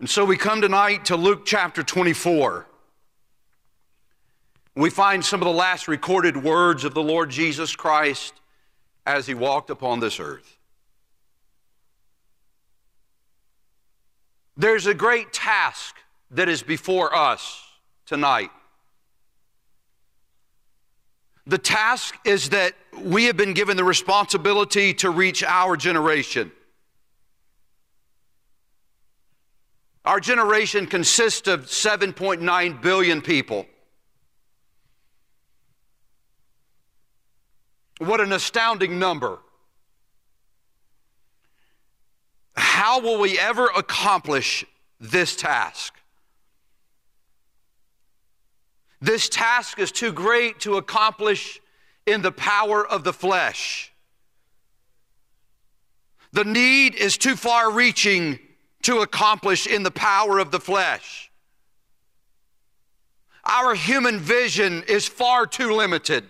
And so we come tonight to Luke chapter 24. We find some of the last recorded words of the Lord Jesus Christ as he walked upon this earth. There's a great task that is before us tonight. The task is that we have been given the responsibility to reach our generation. Our generation consists of 7.9 billion people. What an astounding number. How will we ever accomplish this task? This task is too great to accomplish in the power of the flesh. The need is too far reaching to accomplish in the power of the flesh. Our human vision is far too limited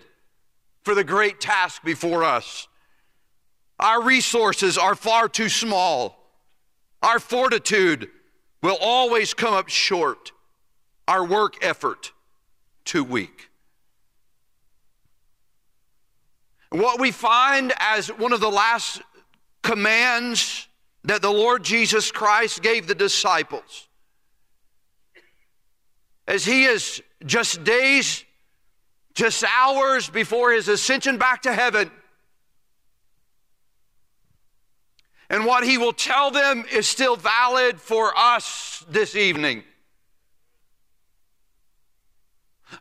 for the great task before us. Our resources are far too small. Our fortitude will always come up short. Our work effort too weak. What we find as one of the last commands that the Lord Jesus Christ gave the disciples, as he is just days, just hours before his ascension back to heaven, and what he will tell them is still valid for us this evening.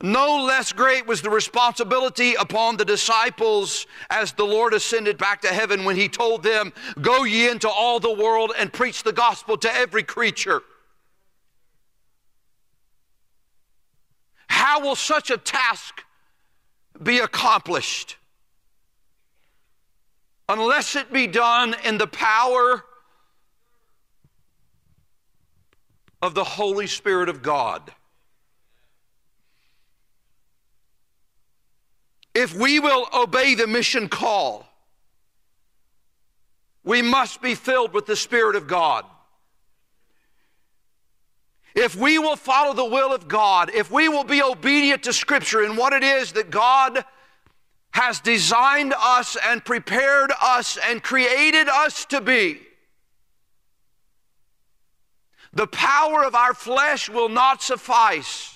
No less great was the responsibility upon the disciples as the Lord ascended back to heaven when he told them, Go ye into all the world and preach the gospel to every creature. How will such a task be accomplished? Unless it be done in the power of the Holy Spirit of God. If we will obey the mission call, we must be filled with the Spirit of God. If we will follow the will of God, if we will be obedient to Scripture and what it is that God has designed us and prepared us and created us to be, the power of our flesh will not suffice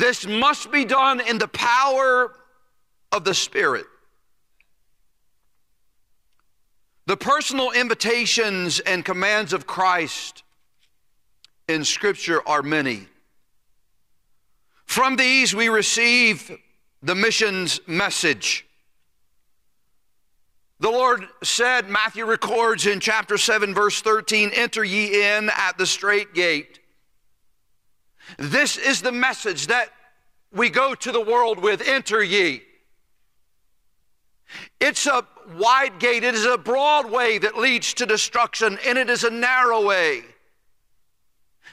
this must be done in the power of the Spirit. The personal invitations and commands of Christ in Scripture are many. From these, we receive the missions message. The Lord said, Matthew records in chapter 7, verse 13, Enter ye in at the strait gate. This is the message that we go to the world with enter ye. It's a wide gate, it is a broad way that leads to destruction, and it is a narrow way.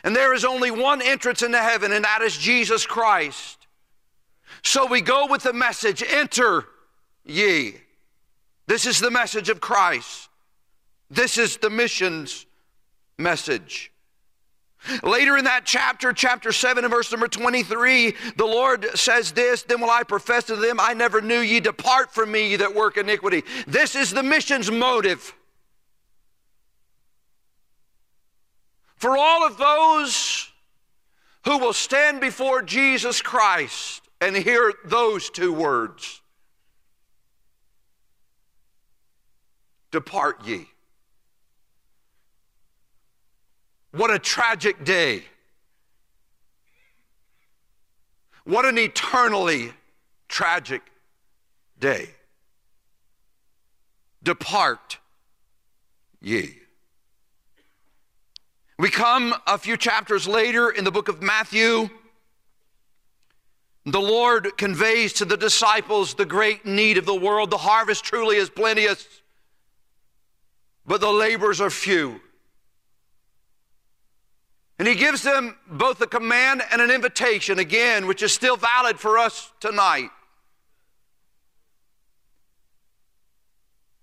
And there is only one entrance into heaven, and that is Jesus Christ. So we go with the message enter ye. This is the message of Christ. This is the missions message. Later in that chapter, chapter 7 and verse number 23, the Lord says this, Then will I profess to them, I never knew ye, depart from me, ye that work iniquity. This is the mission's motive. For all of those who will stand before Jesus Christ and hear those two words Depart ye. What a tragic day. What an eternally tragic day. Depart ye. We come a few chapters later in the book of Matthew. The Lord conveys to the disciples the great need of the world. The harvest truly is plenteous, but the laborers are few. And he gives them both a command and an invitation, again, which is still valid for us tonight.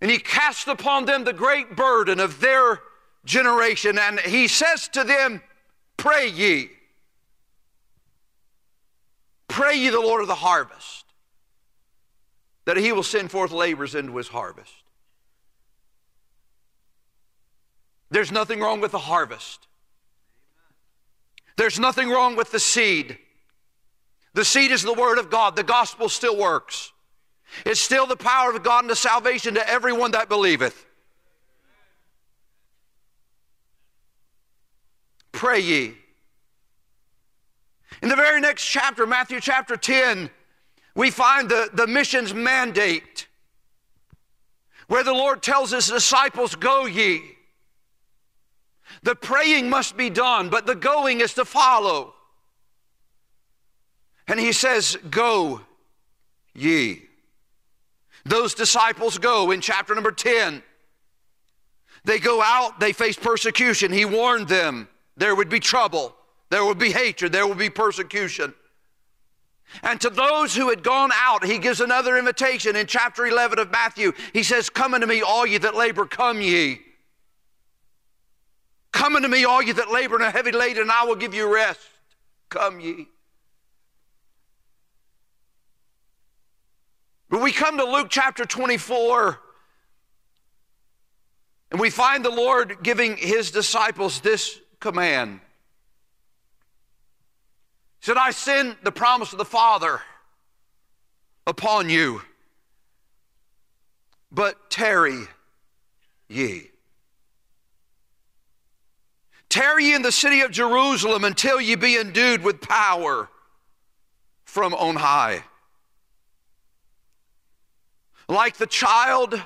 And he casts upon them the great burden of their generation, and he says to them, Pray ye. Pray ye the Lord of the harvest, that he will send forth laborers into his harvest. There's nothing wrong with the harvest. There's nothing wrong with the seed. The seed is the word of God. The gospel still works. It's still the power of God unto salvation to everyone that believeth. Pray ye. In the very next chapter, Matthew chapter 10, we find the, the missions mandate where the Lord tells his disciples, Go ye. The praying must be done, but the going is to follow. And he says, Go ye. Those disciples go in chapter number 10. They go out, they face persecution. He warned them there would be trouble, there would be hatred, there would be persecution. And to those who had gone out, he gives another invitation in chapter 11 of Matthew. He says, Come unto me, all ye that labor, come ye. Come unto me, all ye that labor and are heavy laden, and I will give you rest. Come ye. But we come to Luke chapter 24, and we find the Lord giving his disciples this command. He said, I send the promise of the Father upon you, but tarry ye. Tarry in the city of Jerusalem until ye be endued with power from on high like the child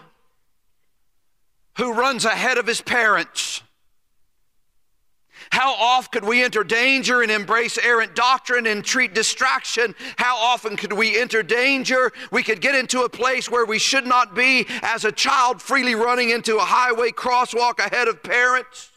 who runs ahead of his parents. How oft could we enter danger and embrace errant doctrine and treat distraction? How often could we enter danger? We could get into a place where we should not be as a child freely running into a highway crosswalk ahead of parents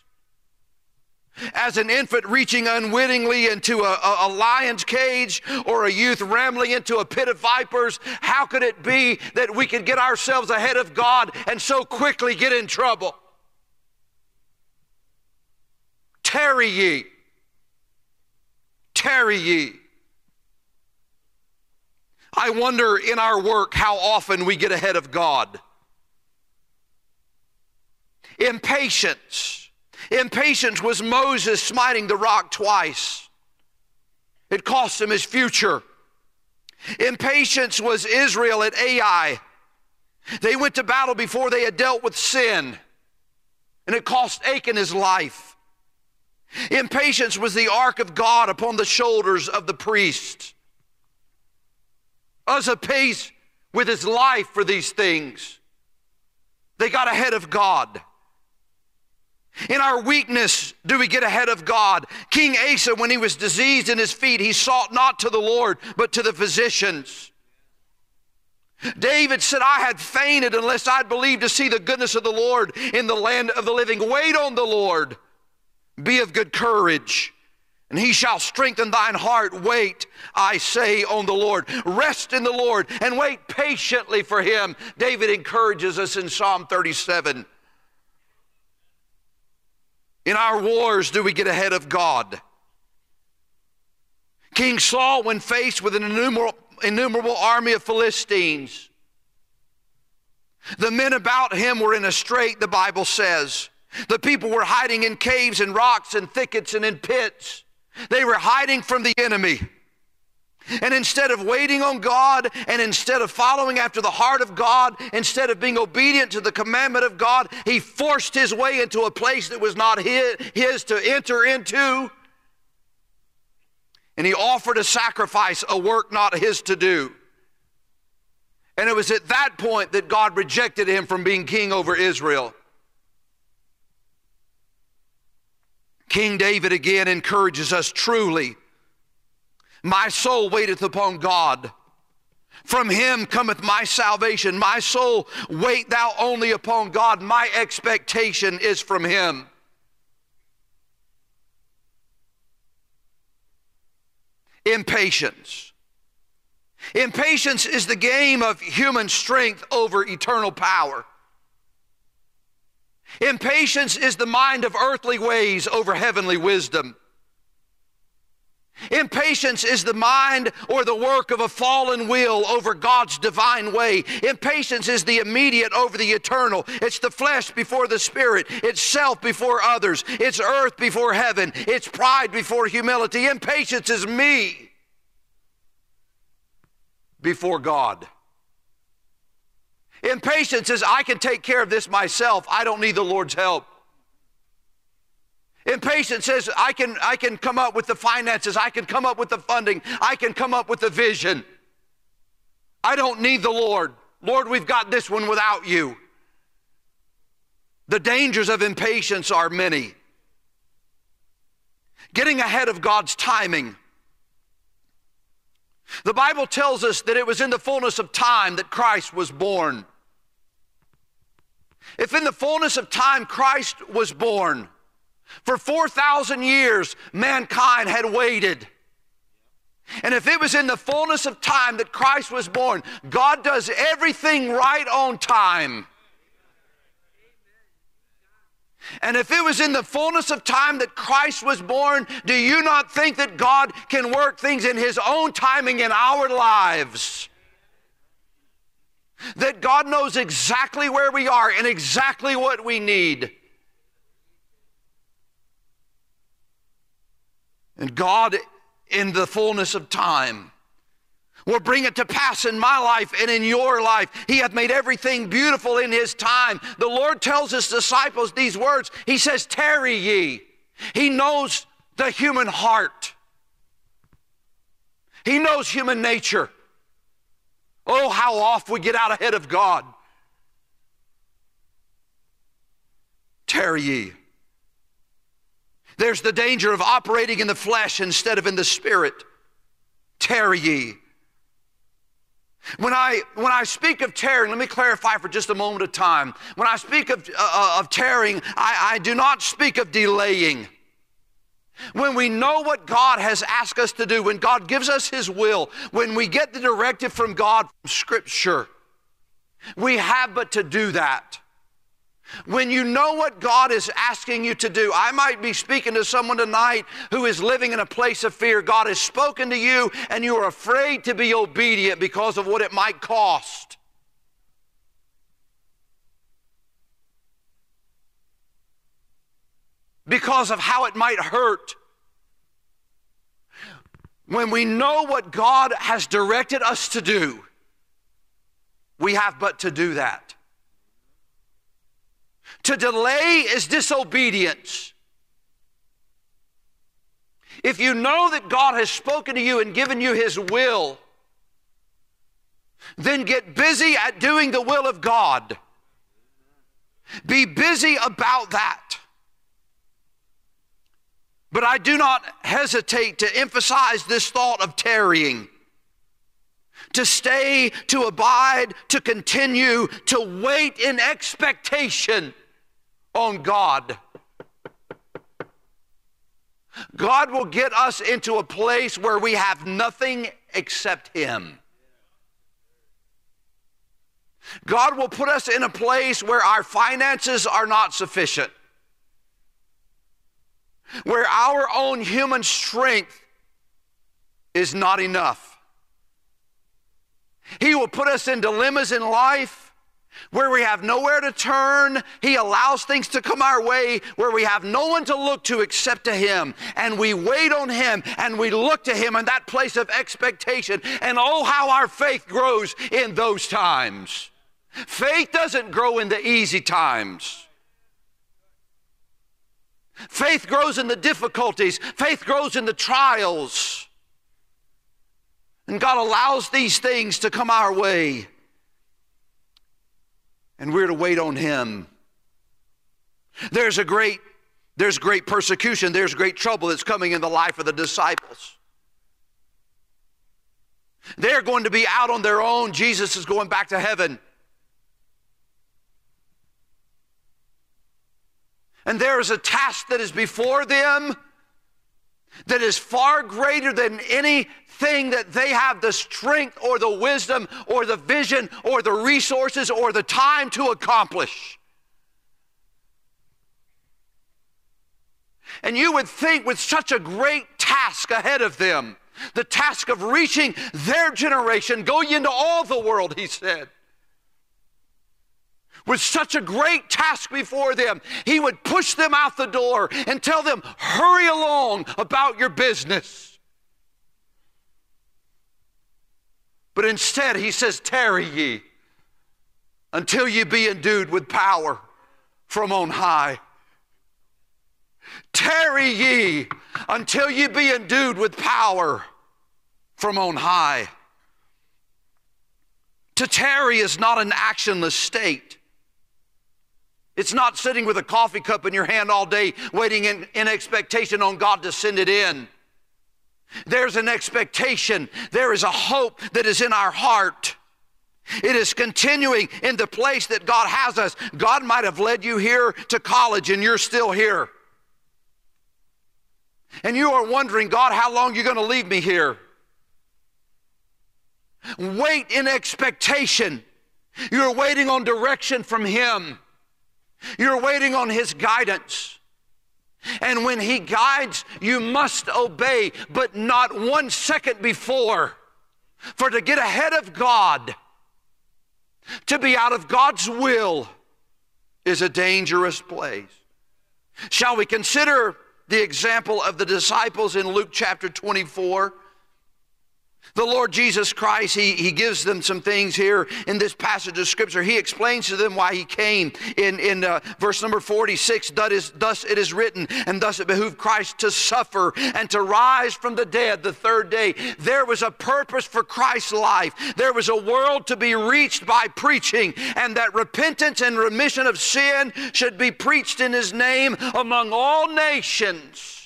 as an infant reaching unwittingly into a, a, a, lion's cage or a youth rambling into a pit of vipers, how could it be that we could get ourselves ahead of God and so quickly get in trouble? Tarry ye. Tarry ye. I wonder in our work how often we get ahead of God. Impatience Impatience was Moses smiting the rock twice. It cost him his future. Impatience was Israel at Ai. They went to battle before they had dealt with sin, and it cost Achan his life. Impatience was the ark of God upon the shoulders of the priest. Uzzah pays with his life for these things. They got ahead of God. In our weakness, do we get ahead of God? King Asa, when he was diseased in his feet, he sought not to the Lord, but to the physicians. David said, I had fainted unless I'd believed to see the goodness of the Lord in the land of the living. Wait on the Lord. Be of good courage, and he shall strengthen thine heart. Wait, I say, on the Lord. Rest in the Lord and wait patiently for him. David encourages us in Psalm 37. In our wars, do we get ahead of God? King Saul, when faced with an innumerable, innumerable army of Philistines, the men about him were in a strait, the Bible says. The people were hiding in caves and rocks and thickets and in pits. They were hiding from the enemy. And instead of waiting on God and instead of following after the heart of God, instead of being obedient to the commandment of God, he forced his way into a place that was not his, to enter into. And he offered a sacrifice, a work not his to do. And it was at that point that God rejected him from being king over Israel. King David again encourages us truly my soul waiteth upon God. From him cometh my salvation. My soul, wait thou only upon God. My expectation is from him. Impatience. Impatience is the game of human strength over eternal power. Impatience is the mind of earthly ways over heavenly wisdom. Impatience is the mind or the work of a fallen will over God's divine way. Impatience is the immediate over the eternal. It's the flesh before the spirit. It's self before others. It's earth before heaven. It's pride before humility. Impatience is me before God. Impatience is I can take care of this myself. I don't need the Lord's help. Impatience says, I can, I can come up with the finances, I can come up with the funding, I can come up with the vision. I don't need the Lord. Lord, we've got this one without you. The dangers of impatience are many. Getting ahead of God's timing. The Bible tells us that it was in the fullness of time that Christ was born. If in the fullness of time Christ was born, for 4,000 years, mankind had waited. And if it was in the fullness of time that Christ was born, God does everything right on time. And if it was in the fullness of time that Christ was born, do you not think that God can work things in His own timing in our lives? That God knows exactly where we are and exactly what we need. And God, in the fullness of time, will bring it to pass in my life and in your life. He hath made everything beautiful in his time. The Lord tells his disciples these words. He says, Tarry ye. He knows the human heart, he knows human nature. Oh, how oft we get out ahead of God. Tarry ye. There's the danger of operating in the flesh instead of in the spirit. Tarry ye. When I, when I speak of tearing, let me clarify for just a moment of time. When I speak of, uh, uh, of tearing, I, I do not speak of delaying. When we know what God has asked us to do, when God gives us His will, when we get the directive from God from Scripture, we have but to do that. When you know what God is asking you to do, I might be speaking to someone tonight who is living in a place of fear. God has spoken to you and you are afraid to be obedient because of what it might cost. Because of how it might hurt. When we know what God has directed us to do, we have but to do that. To delay is disobedience. If you know that God has spoken to you and given you His will, then get busy at doing the will of God. Be busy about that. But I do not hesitate to emphasize this thought of tarrying. To stay, to abide, to continue, to wait in expectation on God. God will get us into a place where we have nothing except Him. God will put us in a place where our finances are not sufficient, where our own human strength is not enough. He will put us in dilemmas in life where we have nowhere to turn. He allows things to come our way where we have no one to look to except to Him. And we wait on Him and we look to Him in that place of expectation. And oh, how our faith grows in those times. Faith doesn't grow in the easy times. Faith grows in the difficulties. Faith grows in the trials. And God allows these things to come our way and we're to wait on him. There's a great there's great persecution, there's great trouble that's coming in the life of the disciples. They're going to be out on their own. Jesus is going back to heaven. And there is a task that is before them that is far greater than anything that they have the strength or the wisdom or the vision or the resources or the time to accomplish. And you would think, with such a great task ahead of them, the task of reaching their generation, go into all the world, he said. With such a great task before them, he would push them out the door and tell them, hurry along about your business. But instead, he says, tarry ye until ye be endued with power from on high. Tarry ye until ye be endued with power from on high. To tarry is not an actionless state. It's not sitting with a coffee cup in your hand all day waiting in, in expectation on God to send it in. There's an expectation, there is a hope that is in our heart. It is continuing in the place that God has us. God might have led you here to college and you're still here. And you are wondering, God, how long are you going to leave me here? Wait in expectation. You're waiting on direction from Him. You're waiting on His guidance. And when He guides, you must obey, but not one second before. For to get ahead of God, to be out of God's will, is a dangerous place. Shall we consider the example of the disciples in Luke chapter 24? The Lord Jesus Christ, he, he gives them some things here in this passage of Scripture. He explains to them why he came in, in uh, verse number 46. Is, thus it is written, and thus it behooved Christ to suffer and to rise from the dead the third day. There was a purpose for Christ's life. There was a world to be reached by preaching, and that repentance and remission of sin should be preached in his name among all nations.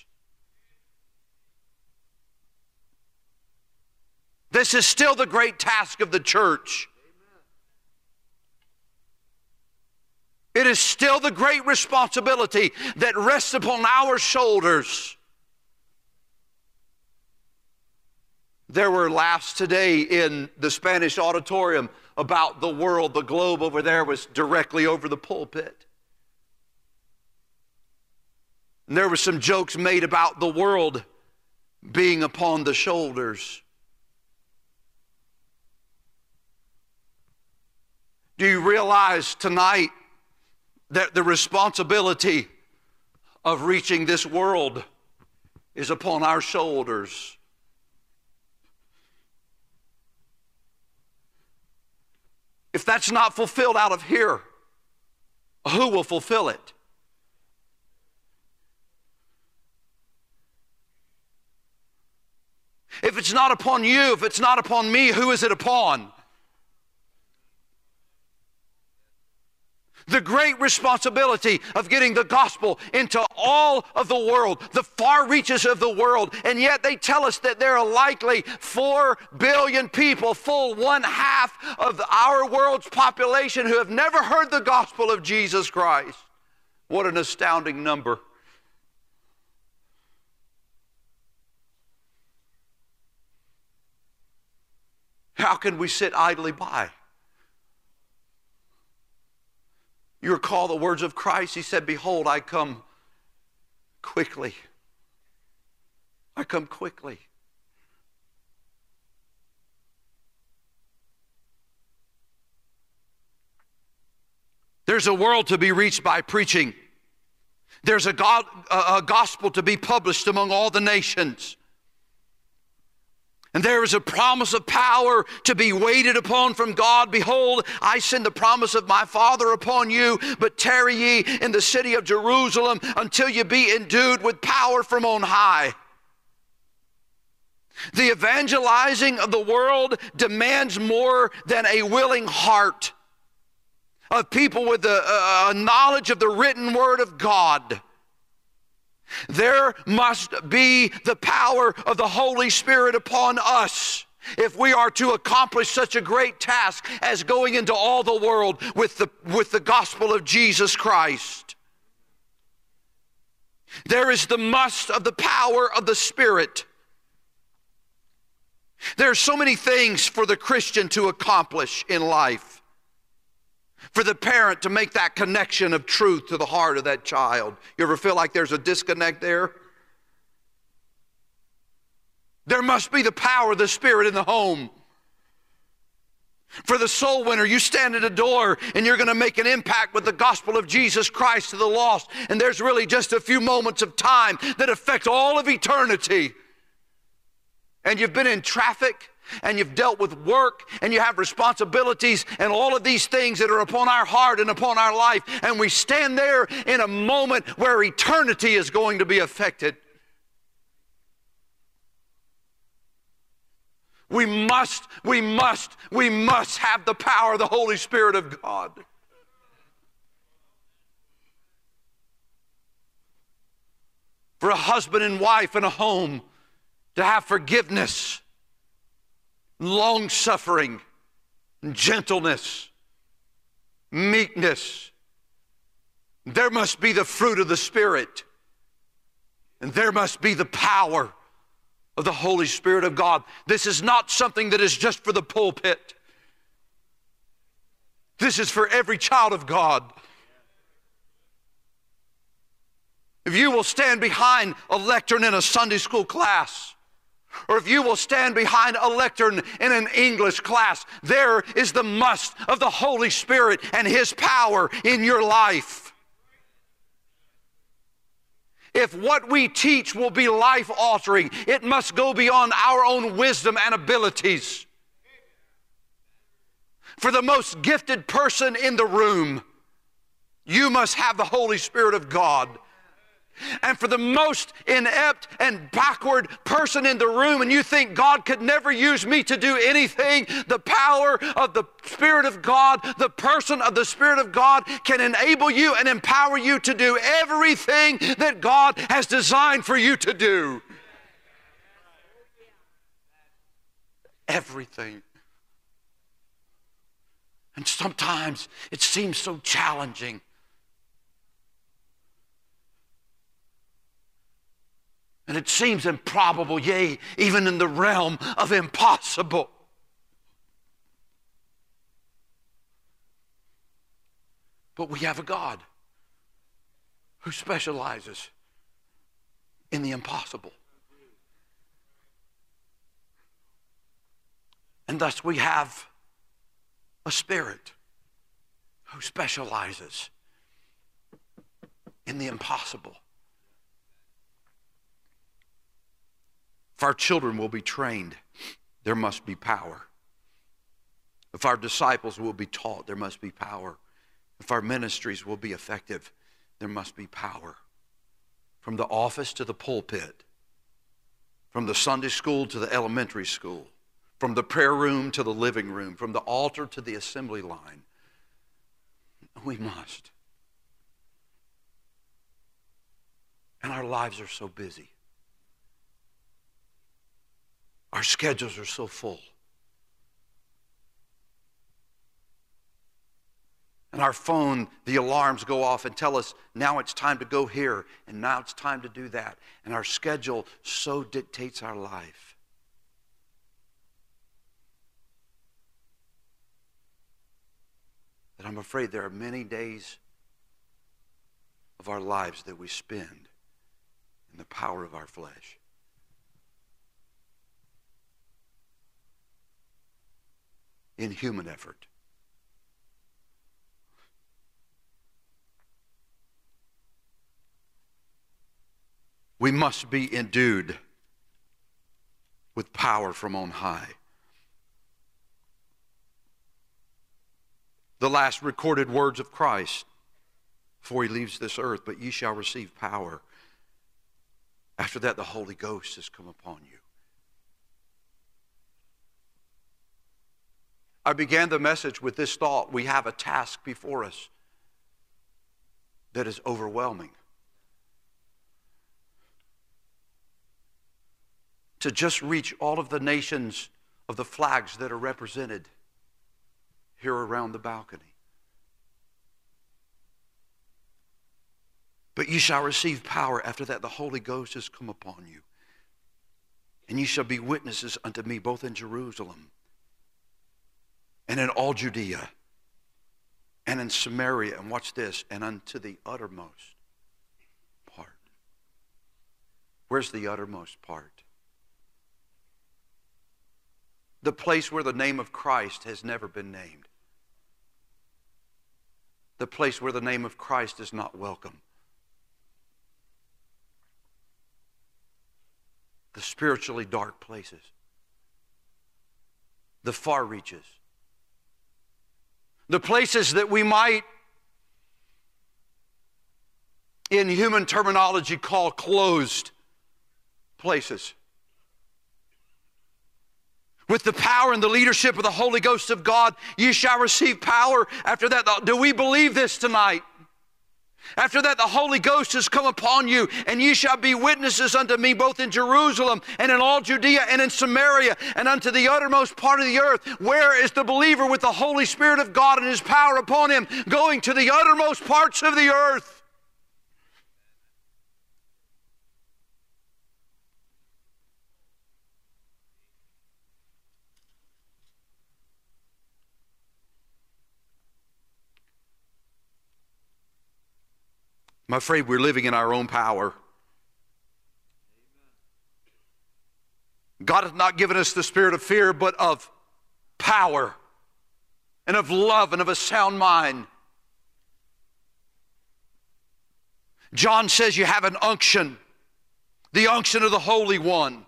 This is still the great task of the church. It is still the great responsibility that rests upon our shoulders. There were laughs today in the Spanish auditorium about the world. The globe over there was directly over the pulpit. And there were some jokes made about the world being upon the shoulders. Do you realize tonight that the responsibility of reaching this world is upon our shoulders? If that's not fulfilled out of here, who will fulfill it? If it's not upon you, if it's not upon me, who is it upon? The great responsibility of getting the gospel into all of the world, the far reaches of the world. And yet they tell us that there are likely 4 billion people, full one half of our world's population, who have never heard the gospel of Jesus Christ. What an astounding number. How can we sit idly by? You recall the words of Christ. He said, Behold, I come quickly. I come quickly. There's a world to be reached by preaching. There's a, God, a, gospel to be published among all the nations. And there is a promise of power to be waited upon from God. Behold, I send the promise of my Father upon you, but tarry ye in the city of Jerusalem until ye be endued with power from on high. The evangelizing of the world demands more than a willing heart of people with a, a knowledge of the written word of God. There must be the power of the Holy Spirit upon us if we are to accomplish such a great task as going into all the world with the, with the gospel of Jesus Christ. There is the must of the power of the Spirit. There are so many things for the Christian to accomplish in life. For the parent to make that connection of truth to the heart of that child. You ever feel like there's a disconnect there? There must be the power of the Spirit in the home. For the soul winner, you stand at a door and you're going to make an impact with the gospel of Jesus Christ to the lost. And there's really just a few moments of time that affect all of eternity. And you've been in traffic and you've dealt with work and you have responsibilities and all of these things that are upon our heart and upon our life. And we stand there in a moment where eternity is going to be affected. We must, we must, we must have the power of the Holy Spirit of God. For a husband and wife in a home to have forgiveness, long suffering, gentleness, meekness. There must be the fruit of the Spirit, and there must be the power of the Holy Spirit of God. This is not something that is just for the pulpit. This is for every child of God. If you will stand behind a lectern in a Sunday school class, or if you will stand behind a lectern in an English class, there is the must of the Holy Spirit and His power in your life if what we teach will be life altering, it must go beyond our own wisdom and abilities. For the most gifted person in the room, you must have the Holy Spirit of God and for the most inept and backward person in the room, and you think God could never use me to do anything, the power of the Spirit of God, the person of the Spirit of God can enable you and empower you to do everything that God has designed for you to do. Everything. And sometimes it seems so challenging. And it seems improbable, yea, even in the realm of impossible. But we have a God who specializes in the impossible. And thus we have a spirit who specializes in the impossible. If our children will be trained, there must be power. If our disciples will be taught, there must be power. If our ministries will be effective, there must be power. From the office to the pulpit, from the Sunday school to the elementary school, from the prayer room to the living room, from the altar to the assembly line, we must. And our lives are so busy. Our schedules are so full. And our phone, the alarms go off and tell us now it's time to go here and now it's time to do that. And our schedule so dictates our life. That I'm afraid there are many days of our lives that we spend in the power of our flesh. In human effort. We must be endued with power from on high. The last recorded words of Christ before he leaves this earth, but ye shall receive power. After that, the Holy Ghost has come upon you. I began the message with this thought we have a task before us that is overwhelming. To just reach all of the nations of the flags that are represented here around the balcony. But you shall receive power. After that, the Holy Ghost has come upon you. And you shall be witnesses unto me both in Jerusalem and in all Judea and in Samaria, and watch this, and unto the uttermost part. Where's the uttermost part? The place where the name of Christ has never been named. The place where the name of Christ is not welcome. The spiritually dark places. The far reaches the places that we might, in human terminology, call closed places. With the power and the leadership of the Holy Ghost of God, ye shall receive power. After that, do we believe this tonight? After that, the Holy Ghost has come upon you, and ye shall be witnesses unto me both in Jerusalem and in all Judea and in Samaria and unto the uttermost part of the earth. Where is the believer with the Holy Spirit of God and his power upon him going to the uttermost parts of the earth? I'm afraid we're living in our own power. God has not given us the spirit of fear, but of power and of love and of a sound mind. John says you have an unction, the unction of the Holy One.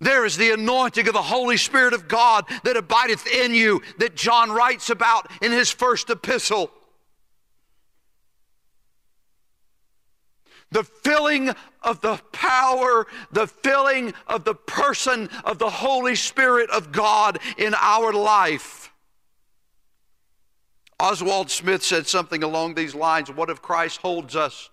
There is the anointing of the Holy Spirit of God that abideth in you, that John writes about in his first epistle. The filling of the power, the filling of the person of the Holy Spirit of God in our life. Oswald Smith said something along these lines What if Christ holds us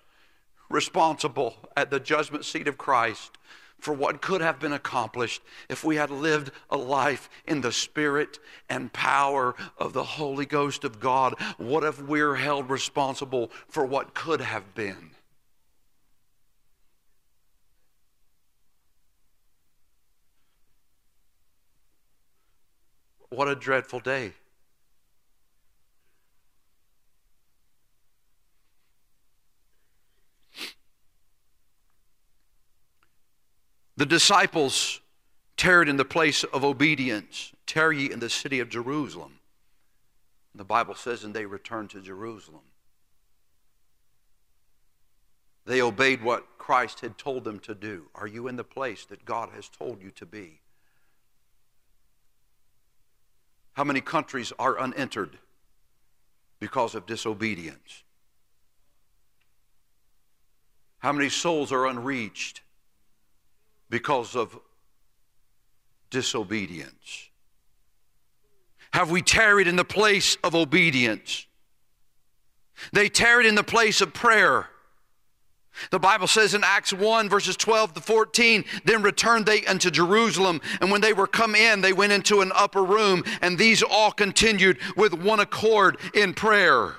responsible at the judgment seat of Christ for what could have been accomplished if we had lived a life in the spirit and power of the Holy Ghost of God? What if we're held responsible for what could have been? What a dreadful day. The disciples tarried in the place of obedience. Tarry in the city of Jerusalem. The Bible says, and they returned to Jerusalem. They obeyed what Christ had told them to do. Are you in the place that God has told you to be? How many countries are unentered because of disobedience? How many souls are unreached because of disobedience? Have we tarried in the place of obedience? They tarried in the place of prayer. The Bible says in Acts 1, verses 12 to 14, then returned they unto Jerusalem, and when they were come in, they went into an upper room, and these all continued with one accord in prayer.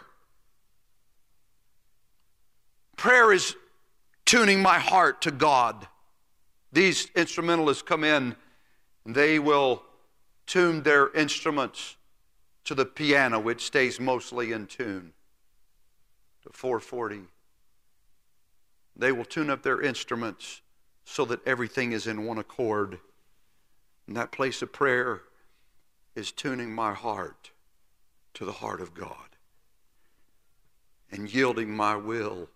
Prayer is tuning my heart to God. These instrumentalists come in, and they will tune their instruments to the piano, which stays mostly in tune, to 440 they will tune up their instruments so that everything is in one accord. And that place of prayer is tuning my heart to the heart of God and yielding my will.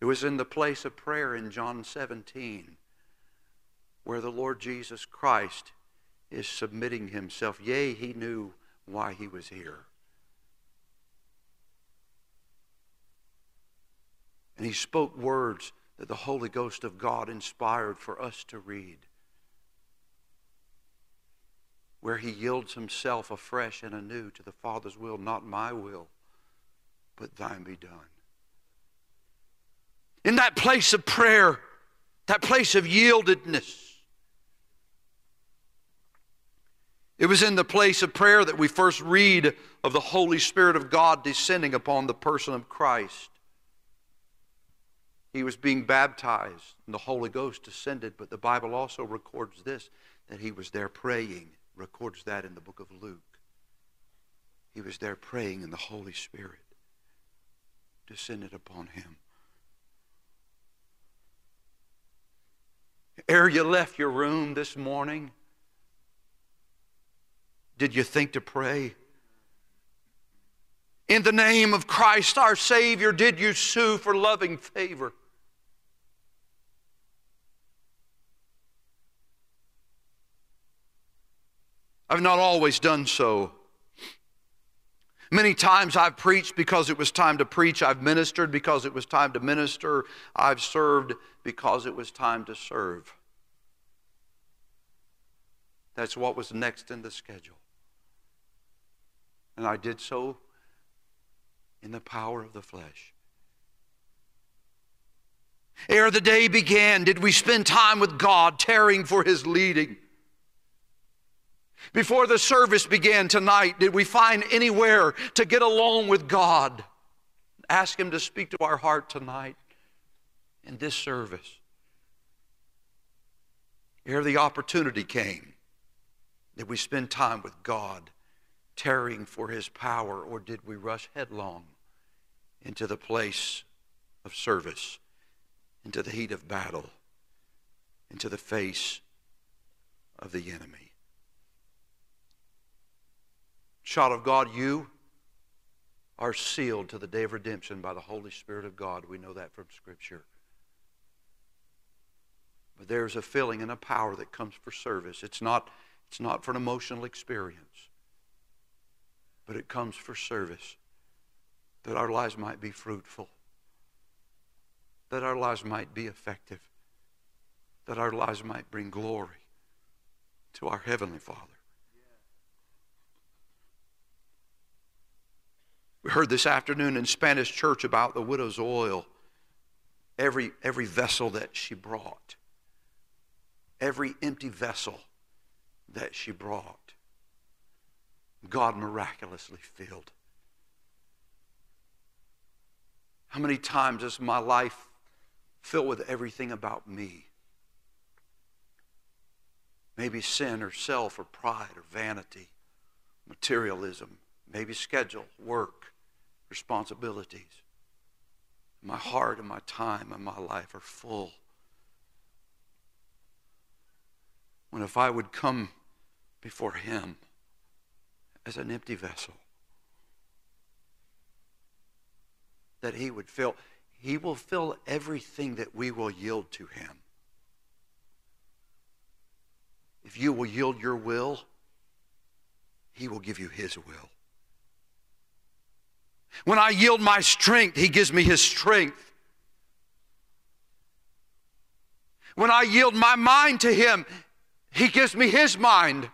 It was in the place of prayer in John 17 where the Lord Jesus Christ is submitting himself. Yea, he knew why he was here. And he spoke words that the Holy Ghost of God inspired for us to read, where he yields himself afresh and anew to the Father's will, not my will, but thine be done. In that place of prayer, that place of yieldedness, It was in the place of prayer that we first read of the Holy Spirit of God descending upon the person of Christ. He was being baptized, and the Holy Ghost descended. But the Bible also records this that he was there praying, records that in the book of Luke. he was there praying, and the Holy Spirit descended upon him. Ere you left your room this morning, did you think to pray? In the name of Christ our Savior, did you sue for loving favor? I've not always done so. Many times I've preached because it was time to preach. I've ministered because it was time to minister. I've served because it was time to serve. That's what was next in the schedule. And I did so in the power of the flesh. Ere the day began, did we spend time with God, tearing for His leading? Before the service began tonight, did we find anywhere to get along with God? Ask Him to speak to our heart tonight in this service. Ere the opportunity came, did we spend time with God, tarrying for His power, or did we rush headlong into the place of service, into the heat of battle, into the face of the enemy? Child of God, you are sealed to the day of redemption by the Holy Spirit of God. We know that from Scripture. But there's a feeling and a power that comes for service. It's not, it's not for an emotional experience, but it comes for service that our lives might be fruitful, that our lives might be effective, that our lives might bring glory to our Heavenly Father. We heard this afternoon in Spanish church about the widow's oil. Every, every vessel that she brought, every empty vessel that she brought, God miraculously filled. How many times is my life filled with everything about me? Maybe sin or self or pride or vanity, materialism, maybe schedule, work responsibilities. My heart and my time and my life are full. When if I would come before Him as an empty vessel, that He would fill, He will fill everything that we will yield to Him. If you will yield your will, He will give you His will. When I yield my strength, He gives me His strength. When I yield my mind to Him, He gives me His mind.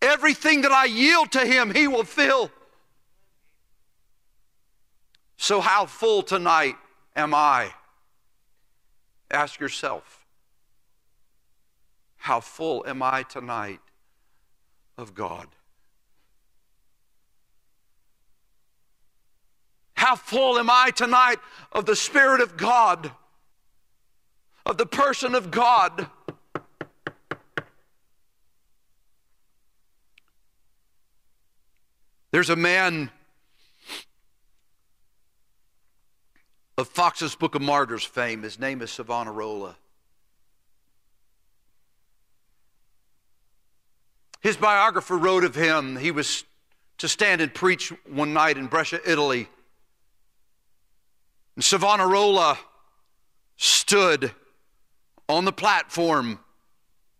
Everything that I yield to Him, He will fill. So, how full tonight am I? Ask yourself, how full am I tonight of God? How full am I tonight of the Spirit of God, of the person of God? There's a man of Foxe's Book of Martyrs fame. His name is Savonarola. His biographer wrote of him, he was to stand and preach one night in Brescia, Italy. And Savonarola stood on the platform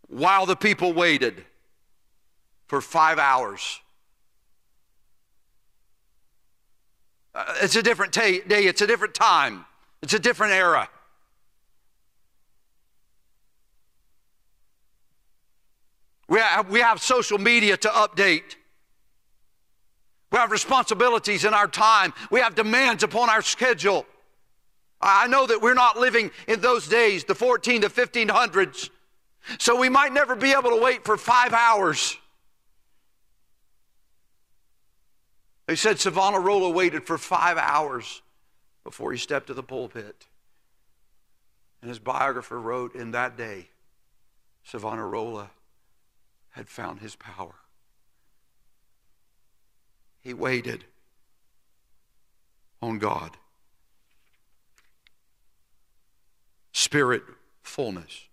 while the people waited for five hours. Uh, it's a different day, it's a different time, it's a different era. We have, we have social media to update. We have responsibilities in our time. We have demands upon our schedule. I know that we're not living in those days, the 14 to 1500s, so we might never be able to wait for five hours. They said Savonarola waited for five hours before he stepped to the pulpit. And his biographer wrote, In that day, Savonarola had found his power. He waited on God. Spirit fullness.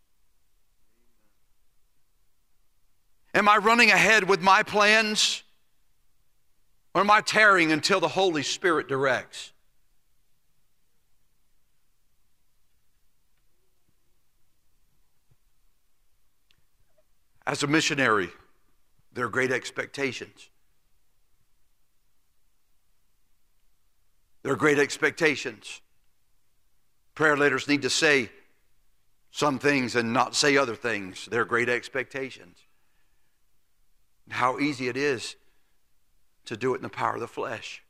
Am I running ahead with my plans? Or am I tarrying until the Holy Spirit directs? As a missionary, there are great expectations. There are great expectations. Prayer leaders need to say some things and not say other things. There are great expectations. How easy it is to do it in the power of the flesh.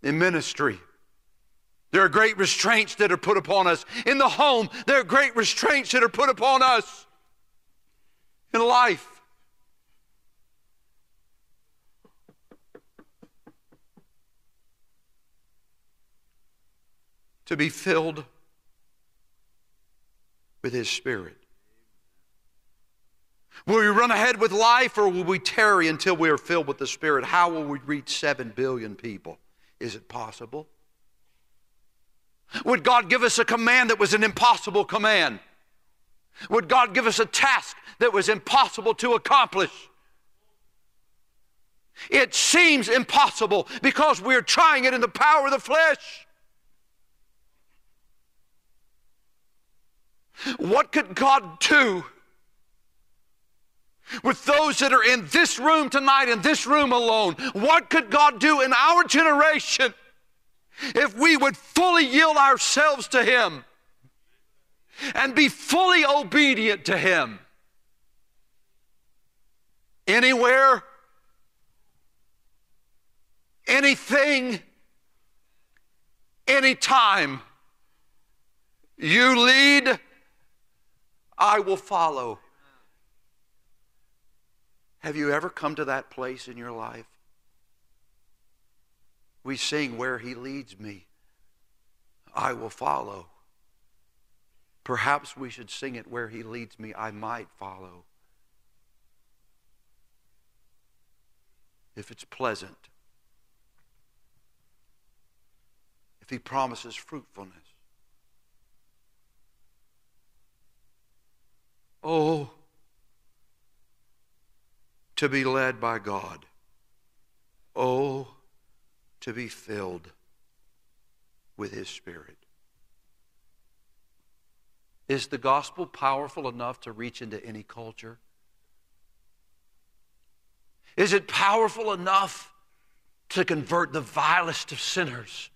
In ministry, there are great restraints that are put upon us. In the home, there are great restraints that are put upon us. In life, to be filled with His Spirit. Will we run ahead with life or will we tarry until we are filled with the Spirit? How will we reach 7 billion people? Is it possible? Would God give us a command that was an impossible command? Would God give us a task that was impossible to accomplish? It seems impossible because we're trying it in the power of the flesh. What could God do with those that are in this room tonight, in this room alone. What could God do in our generation if we would fully yield ourselves to Him and be fully obedient to Him? Anywhere, anything, anytime you lead, I will follow. Have you ever come to that place in your life? We sing, Where He leads me, I will follow. Perhaps we should sing it, Where He leads me, I might follow. If it's pleasant, if He promises fruitfulness. Oh, to be led by God. Oh, to be filled with His Spirit. Is the gospel powerful enough to reach into any culture? Is it powerful enough to convert the vilest of sinners?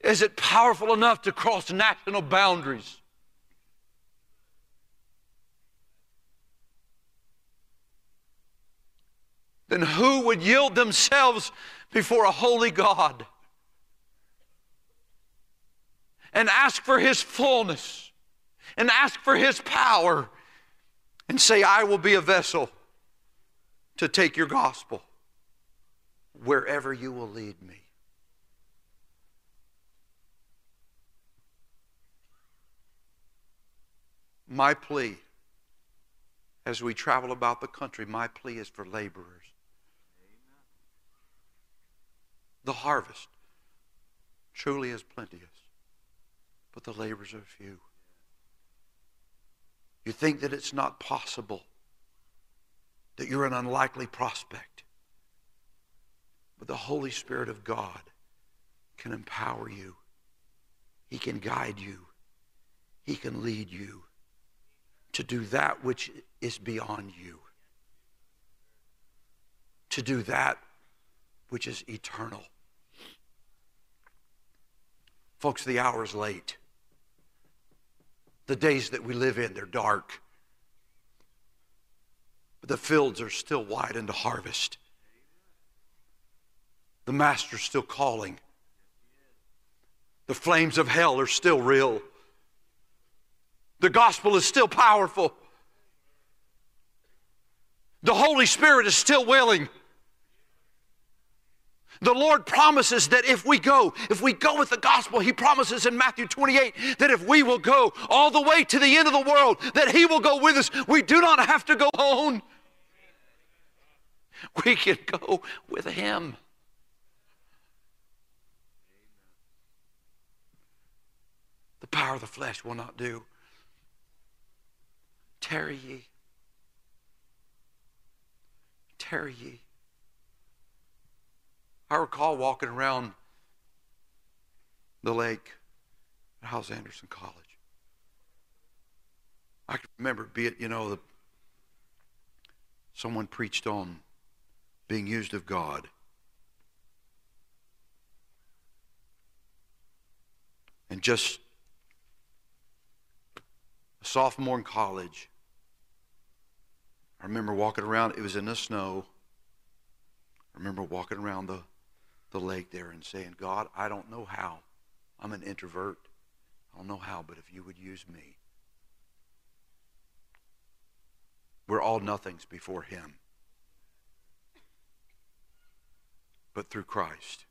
Is it powerful enough to cross national boundaries? Then who would yield themselves before a holy God and ask for His fullness and ask for His power and say, I will be a vessel to take your gospel wherever you will lead me? My plea as we travel about the country, my plea is for laborers. The harvest truly is plenteous, but the labors are few. You think that it's not possible, that you're an unlikely prospect. But the Holy Spirit of God can empower you. He can guide you. He can lead you to do that which is beyond you. To do that which is eternal. Folks, the hour's late. The days that we live in, they're dark. But the fields are still wide into harvest. The Master's still calling. The flames of hell are still real. The gospel is still powerful. The Holy Spirit is still willing. The Lord promises that if we go, if we go with the gospel, He promises in Matthew 28 that if we will go all the way to the end of the world, that He will go with us. We do not have to go alone. We can go with Him. The power of the flesh will not do. Tarry ye. Tarry ye. I recall walking around the lake at Hyles Anderson College. I can remember be it, you know, the, someone preached on being used of God. And just a sophomore in college, I remember walking around, it was in the snow. I remember walking around the the lake there and saying, God, I don't know how. I'm an introvert. I don't know how, but if you would use me. We're all nothings before Him. But through Christ,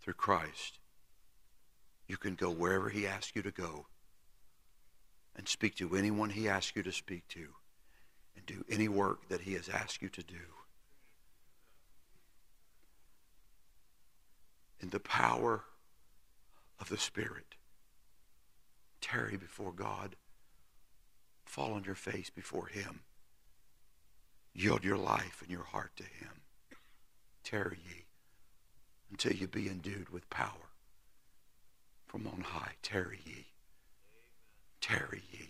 through Christ, you can go wherever He asks you to go and speak to anyone He asks you to speak to and do any work that He has asked you to do. In the power of the Spirit. Tarry before God. Fall on your face before Him. Yield your life and your heart to Him. Tarry ye until you be endued with power from on high. Tarry ye. Tarry ye.